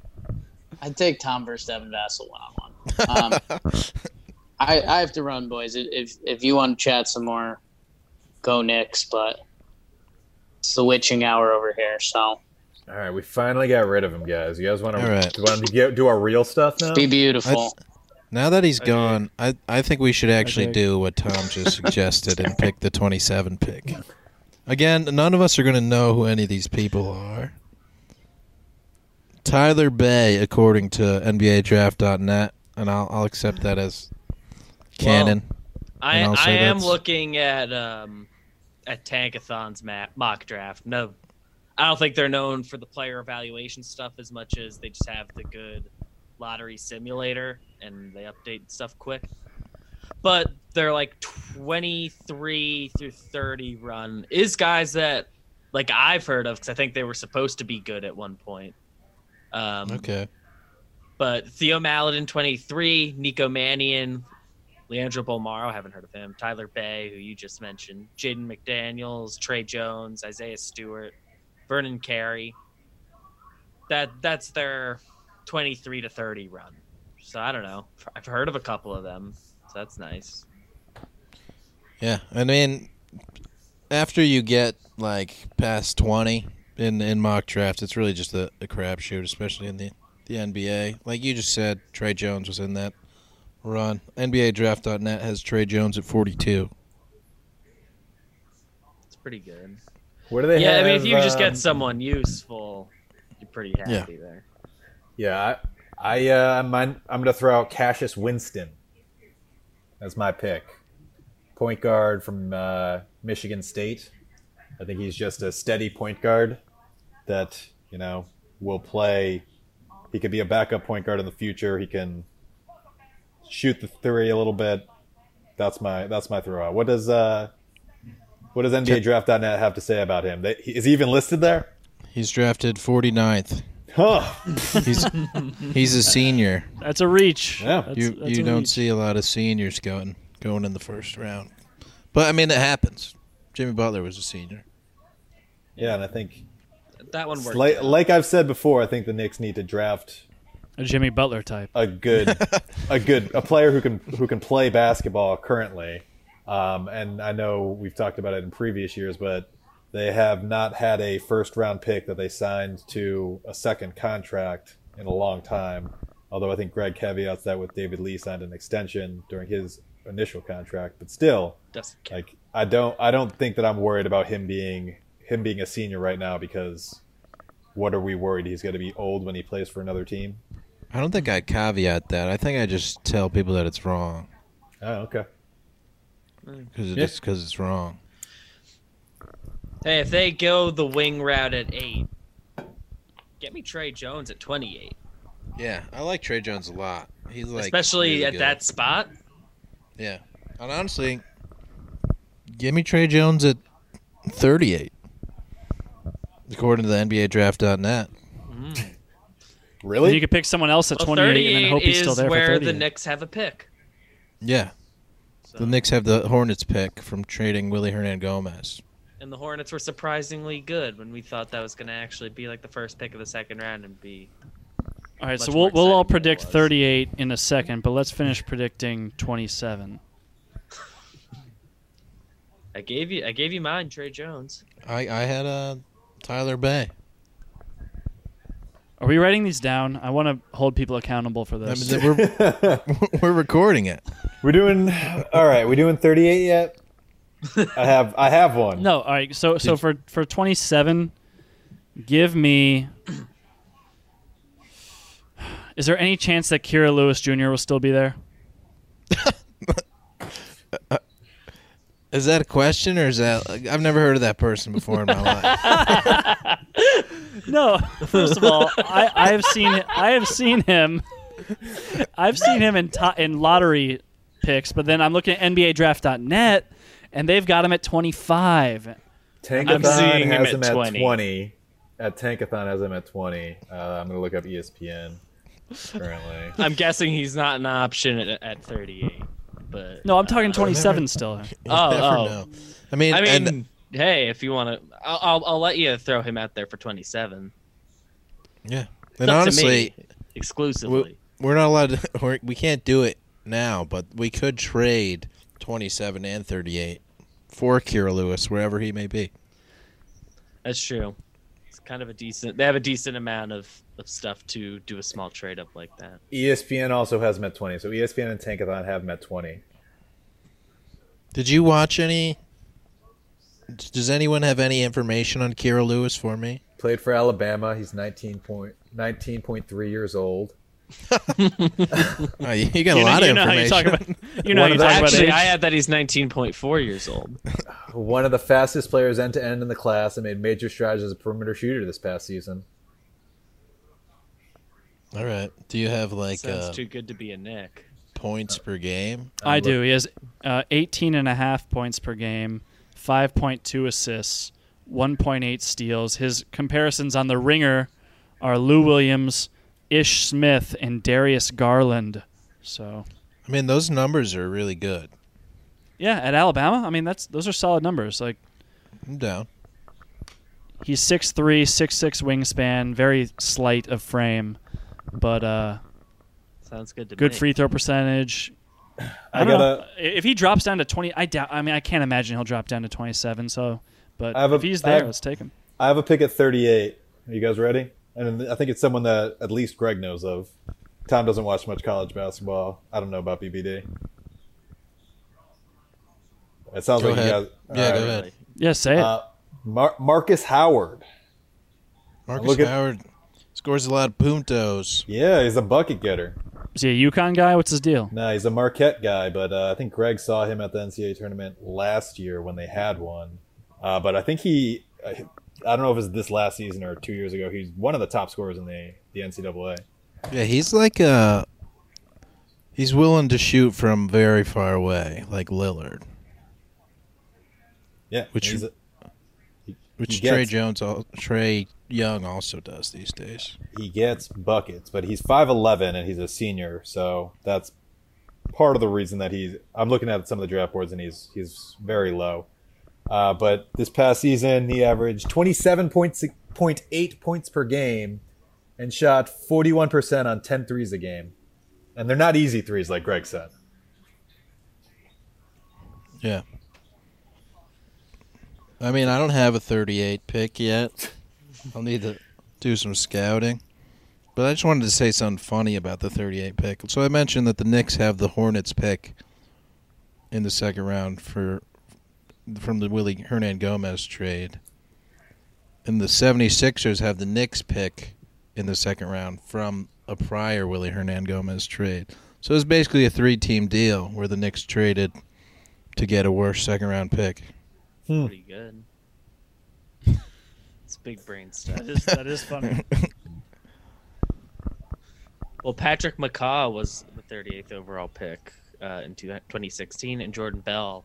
I'd take Tom versus Devin Vassell one on one. Um, I I have to run, boys. If if you want to chat some more, go Knicks. But it's the witching hour over here, so All right, we finally got rid of him, guys. You guys want to All right. want to get, do our real stuff now? be beautiful. Now that he's gone, I I think we should actually dig. do what Tom just suggested and pick the 27 pick. Again, none of us are going to know who any of these people are. Tyler Bey, according to NBADraft.net, and I'll I'll accept that as canon. I I am looking at um at Tankathon's map, mock draft. No, I don't think they're known for the player evaluation stuff as much as they just have the good lottery simulator and they update stuff quick. But they're like 23 through 30 run is guys that like I've heard of because I think they were supposed to be good at one point. Um, okay. but Theo Maledon 23, Nico Mannion Leandro Bolmaro, I haven't heard of him. Tyler Bey, who you just mentioned. Jaden McDaniels, Tre Jones, Isaiah Stewart, Vernon Carey. That that's their 23 to 30 run. So I don't know. I've heard of a couple of them. So that's nice. Yeah, I mean, after you get like past twenty in in mock draft, it's really just a, a crapshoot, especially in the the NBA. Like you just said, Tre Jones was in that run. NBA Draft.net has Tre Jones at forty two. It's pretty good. Where do they yeah, have? I mean, if you just um, get someone useful, you're pretty happy there. Yeah, I, I uh, I'm, I'm going to throw out Cassius Winston as my pick. Point guard from uh, Michigan State. I think he's just a steady point guard that you know will play. He could be a backup point guard in the future. He can shoot the three a little bit. That's my that's my throw out. What does uh, what does NBA Draft.net have to say about him? They, is he even listed there? He's drafted 49th. Huh. He's he's a senior. That's a reach. Yeah. That's- you that's you don't reach. see a lot of seniors going going in the first round. But I mean, it happens. Jimmy Butler was a senior. Yeah, and I think That one worked. like, like I've said before, I think the Knicks need to draft a Jimmy Butler type. a good a good a player who can who can play basketball currently. Um, and I know we've talked about it in previous years, but they have not had a first round pick that they signed to a second contract in a long time. Although I think Greg caveats that with David Lee signed an extension during his initial contract, but still, like I don't I don't think that I'm worried about him being him being a senior right now because what are we worried he's going to be old when he plays for another team? I don't think I caveat that. I think I just tell people that it's wrong Oh, okay. because Yeah. it's because it's wrong. Hey, if they go the wing route at eight, get me Tre Jones at 28. Yeah, I like Tre Jones a lot. He's like Especially really at good. that spot. Yeah, and honestly, give me Tre Jones at 38, according to the NBA Draft.net. Really? You could pick someone else at Well, 28 and 38 then hope he's is still there for where 38. the Knicks have a pick. Yeah, So. the Knicks have the Hornets pick from trading Willie Hernangomez. And the Hornets were surprisingly good when we thought that was going to actually be like the first pick of the second round and be. all right, so we'll we'll all exciting than it predict 38 in a second, but let's finish predicting 27. I gave you, I gave you mine, Tre Jones. I I had uh, Tyler Bey. Are we writing these down? I want to hold people accountable for I this. mean, we're we're recording it. We're doing all right. We doing thirty eight yet? I have I have one. No, all right. So so for for 27, give me. Is there any chance that Kira Lewis Jr. will still be there? Uh, Is that a question or is that? I've never heard of that person before in my life. No. First of all, I, I have seen I have seen him. I've seen him in to, in lottery picks, but then I'm looking at NBA NBADraft.net, and they've got him at 25. Tankathon I'm seeing him has at him at 20. 20. At Tankathon has him at 20. Uh, I'm going to look up ESPN currently. I'm guessing he's not an option at, at 38. But No, I'm talking 27 still. Oh, never oh. know. I mean, I mean, and, hey, if you want to, I'll, I'll I'll let you throw him out there for 27 yeah, It's and up to honestly, me, exclusively. we're not allowed. To, we're, we can't do it now, but we could trade 27 and 38 for Kira Lewis wherever he may be. That's true. It's kind of a decent. They have a decent amount of, of stuff to do a small trade up like that. ESPN also has Met twenty, So ESPN and Tankathon have Met twenty. Did you watch any? Does anyone have any information on Kira Lewis for me? Played for Alabama. He's 19 point, 19.3 years old. Oh, you you got a You know, lot you of know how you information. talk about. You know how you of the- talk about Actually, age. I had that he's 19.4 years old. One of the fastest players end to end in the class and made major strides as a perimeter shooter this past season. All right. Do you have like Sounds uh, too good to be a Knick. points per game? I do. He has uh, 18 and a half points per game, 5.2 assists, 1.8 steals. His comparisons on the ringer are Lou Williams, Ish Smith, and Darius Garland. So I mean, those numbers are really good. Yeah, at Alabama, I mean that's those are solid numbers. Like I'm down. he's 6'3", 6'6", wingspan, very slight of frame, but uh, Sounds good to good me. free throw percentage. I, I don't know. gotta- If he drops down to twenty, I doubt. I mean, I can't imagine he'll drop down to twenty-seven. So, but I have a- if he's I there, have- let's take him. I have a pick at 38. Are you guys ready? And I think it's someone that at least Greg knows of. Tom doesn't watch much college basketball. I don't know about BBD. It sounds Go like ahead. you guys. Yeah, all go ahead. Yeah, say it. Uh, Mar- Marcus Howard. Marcus Look at- Howard scores a lot of puntos. Yeah, he's a bucket getter. Is he a UConn guy? What's his deal? No, he's a Marquette guy, but uh, I think Greg saw him at the NCAA tournament last year when they had one. Uh, but I think he, I, don't know if it's this last season or two years ago. He's one of the top scorers in the the NCAA. Yeah, he's like uh he's willing to shoot from very far away, like Lillard, Yeah, Which- he's a- which He Tre Jones, Trae Young also does these days. he gets buckets, but he's five eleven and he's a senior, so that's part of the reason that he's. I'm looking at some of the draft boards and he's he's very low. Uh, but this past season, he averaged 27.8 points per game and shot 41% on 10 threes a game. And they're not easy threes, like Greg said. Yeah. I mean, I don't have a 38 pick yet. I'll need to do some scouting. But I just wanted to say something funny about the 38 pick. So I mentioned that the Knicks have the Hornets pick in the second round for from the Willie Hernangomez trade. And the 76ers have the Knicks pick in the second round from a prior Willie Hernangomez trade. So it's basically a three-team deal where the Knicks traded to get a worse second round pick. Pretty good. It's big brain stuff. That is, that is funny. Well, Patrick McCaw was the 38th overall pick uh, in two- 2016, and Jordan Bell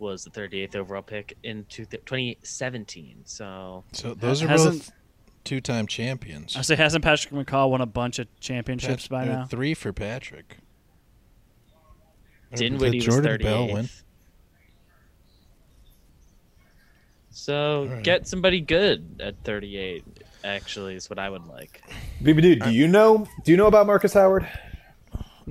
was the 38th overall pick in 2017. So So those are both two-time champions. I say, hasn't Patrick McCaw won a bunch of championships by Pat- uh, now? Three for Patrick. Dinwiddie did was Jordan 38th. Bell win? So Alright. get somebody good at 38. Actually, is what I would like. BBD, do you know? Do you know about Marcus Howard?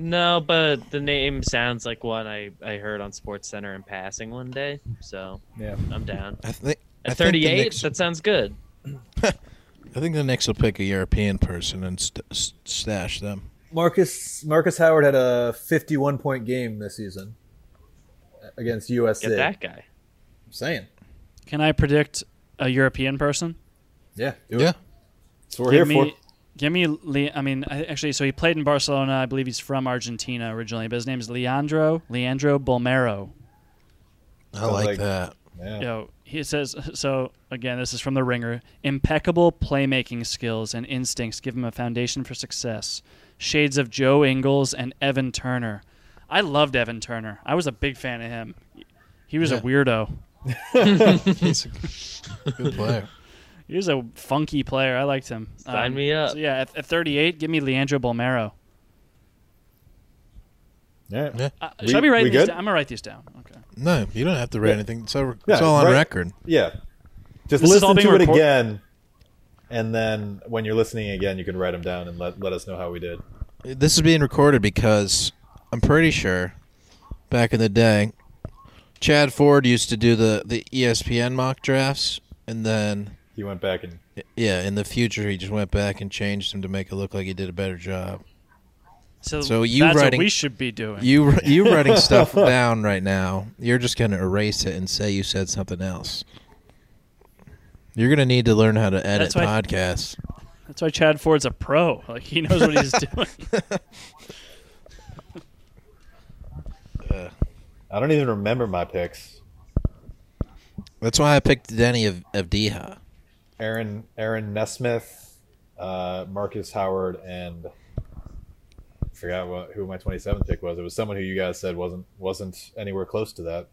No, but the name sounds like one I, I heard on Sports Center in passing one day. So Yeah. I'm down. I think I At think 38, Knicks- that sounds good. I think the Knicks will pick a European person and st- s- stash them. Marcus Marcus Howard had a 51 point game this season against USC. Get that guy. I'm saying. Can I predict a European person? Yeah. Do it. Yeah. That's what we're here give for. me, give me. Le- I mean, actually, so he played in Barcelona. I believe he's from Argentina originally, but his name is Leandro Leandro Bolmaro. I like, like- that. Yeah. Yo, he says so. Again, this is from the Ringer. Impeccable playmaking skills and instincts give him a foundation for success. Shades of Joe Ingles and Evan Turner. I loved Evan Turner. I was a big fan of him. He was a weirdo. He's a good player. He was a funky player. I liked him. Um, Sign me up. So yeah, at, at 38, give me Leandro Bolmaro. Yeah. Yeah. Uh, We- should I be writing we these good? down? I'm gonna write these down. Okay. No, you don't have to write Yeah. anything. It's, all, it's Yeah, all on right. record. Yeah. Just This listen being to it record- again, and then when you're listening again, you can write them down and let, let us know how we did. This is being recorded because I'm pretty sure back in the day, Chad Ford used to do the, the ESPN mock drafts, and then He went back and yeah, in the future he just went back and changed them to make it look like he did a better job. So, So you that's writing- what we should be doing. You you writing stuff down right now. You're just gonna erase it and say you said something else. You're gonna need to learn how to edit That's why- podcasts. That's why Chad Ford's a pro. Like he knows what he's doing. Uh, I don't even remember my picks. That's why I picked Deni of Avdija. Aaron Aaron Nesmith, uh, Marcus Howard, and I forgot what who my 27th pick was. It was someone who you guys said wasn't wasn't anywhere close to that.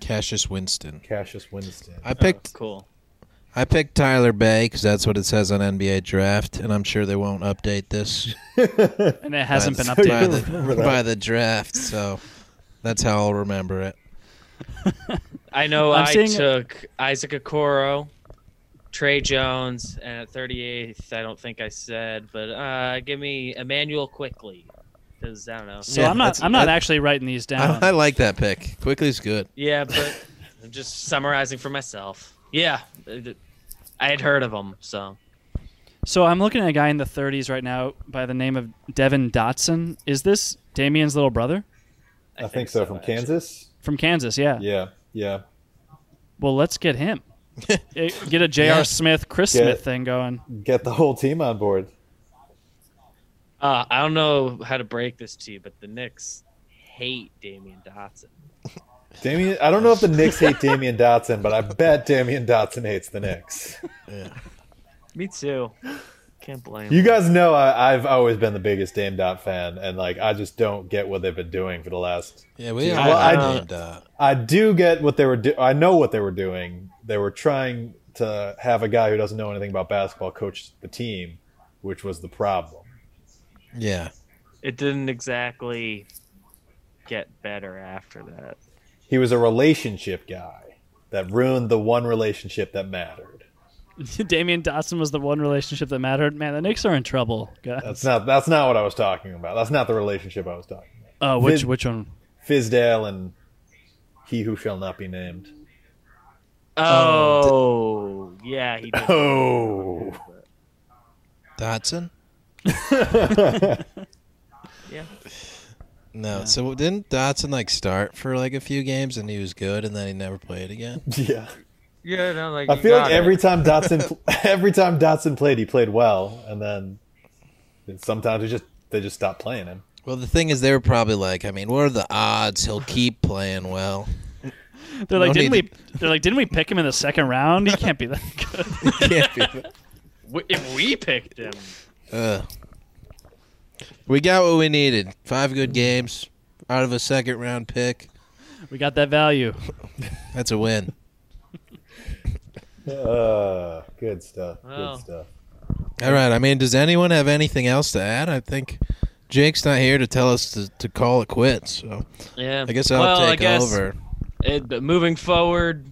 Cassius Winston. Cassius Winston. I picked Oh, cool. I picked Tyler Bey because that's what it says on NBA Draft, and I'm sure they won't update this And it hasn't by been the- by updated. the, by the draft. So that's how I'll remember it. I know I'm I seeing- took Isaac Okoro, Tre Jones, and at 38th, I don't think I said, but uh, give me Immanuel Quickley. Because, I don't know. So Yeah, I'm not. I'm not that- actually writing these down. I, I like that pick. Quickley's good. Yeah, but I'm just summarizing for myself. Yeah, I had heard of him, so. So I'm looking at a guy in the 30s right now by the name of Devon Dotson. Is this Damyean's little brother I, think, so. From actually. Kansas. from Kansas? Yeah. Yeah, yeah. Well, let's get him. Get a J.R. Yeah. Smith, Chris Get- Smith thing going. Get the whole team on board. Uh, I don't know how to break this to you, but the Knicks hate Damyean Dotson. Damyean, I don't know if the Knicks hate Damyean Dotson, but I bet Damyean Dotson hates the Knicks. Me too. Can't blame You him. guys know I, I've always been the biggest Dame Dot fan, and like I just don't get what they've been doing for the last. Yeah, we Well, all I- uh, I do get what they were. Do- I know what they were doing. They were trying to have a guy who doesn't know anything about basketball coach the team, which was the problem. yeah. It didn't exactly get better after that. He was a relationship guy that ruined the one relationship that mattered. Damyean Dotson was the one relationship that mattered. Man, the Knicks are in trouble, guys. That's not. That's not what I was talking about. That's not the relationship I was talking about. oh, which Vid- which one? Fizdale and he who shall not be named. Oh, yeah, he did. Oh. Dotson? Yeah. No. So didn't Dotson like start for like a few games and he was good and then he never played again? Yeah. Yeah, no, like I feel like got every time Dotson every time Dotson played, he played well, and then sometimes he just they just stopped playing him. Well, the thing is, they were probably like, I mean, what are the odds he'll keep playing well? They're like, No didn't need we? They're like, didn't we pick him in the second round? He can't be that good. Can't be. W- if we picked him, Ugh. We got what we needed. Five good games out of a second round pick. we got that value. That's a win. Uh, good stuff. Well. Good stuff. All right. I mean, does anyone have anything else to add? I think Jake's not here to tell us to, to call it quits. So yeah. I guess I'll well, I take guess over. It, but moving forward,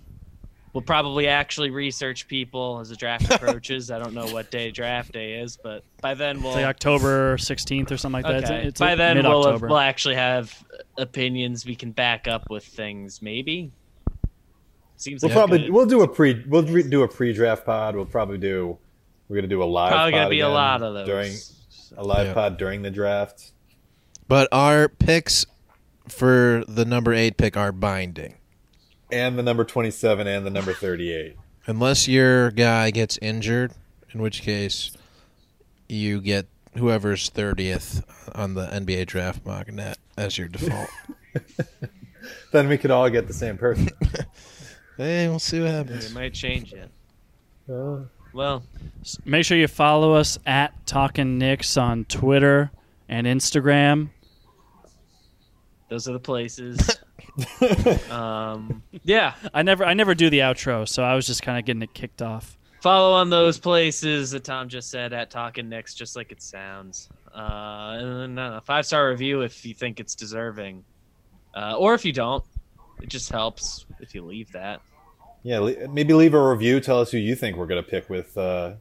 we'll probably actually research people as the draft approaches. I don't know what day draft day is, but by then we'll. It's like October 16th or something like that. It's- It's, by like then we'll have, we'll actually have opinions we can back up with things. Maybe. Seems We'll like probably good. we'll do a pre we'll re- do a pre draft pod. We'll probably do we're gonna do a live. probably gonna be a lot of those. during a live Yeah. pod during the draft. But our picks for the number eight pick are binding. and the number 27 and the number 38. Unless your guy gets injured, in which case you get whoever's 30th on the NBA draft mock net as your default. Then we could all get the same person. hey, we'll see what happens. It might change it. Uh, Well, Make sure you follow us at Talking Knicks on Twitter and Instagram. those are the places. um, yeah, I never I never do the outro, so I was just kind of getting it kicked off. follow on those places that Tom just said at Talking Knicks, just like it sounds. Uh, and then uh, five star review if you think it's deserving, uh, or if you don't, it just helps if you leave that. Yeah, maybe leave a review. Tell us who you think we're gonna pick with uh,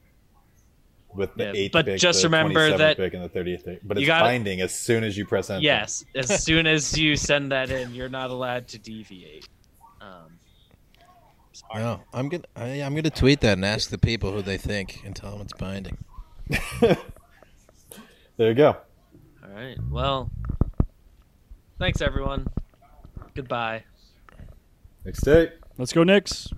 with the Yeah, eighth but pick, just the remember 27th that pick, and the 30th pick. But you it's gotta- binding as soon as you press enter. Yes, as soon as you send that in, you're not allowed to deviate. Um, No, I'm gonna I, I'm gonna tweet that and ask the people who they think and tell them it's binding. There you go. all right. Well, thanks everyone. Goodbye. Next day. Let's go Knicks.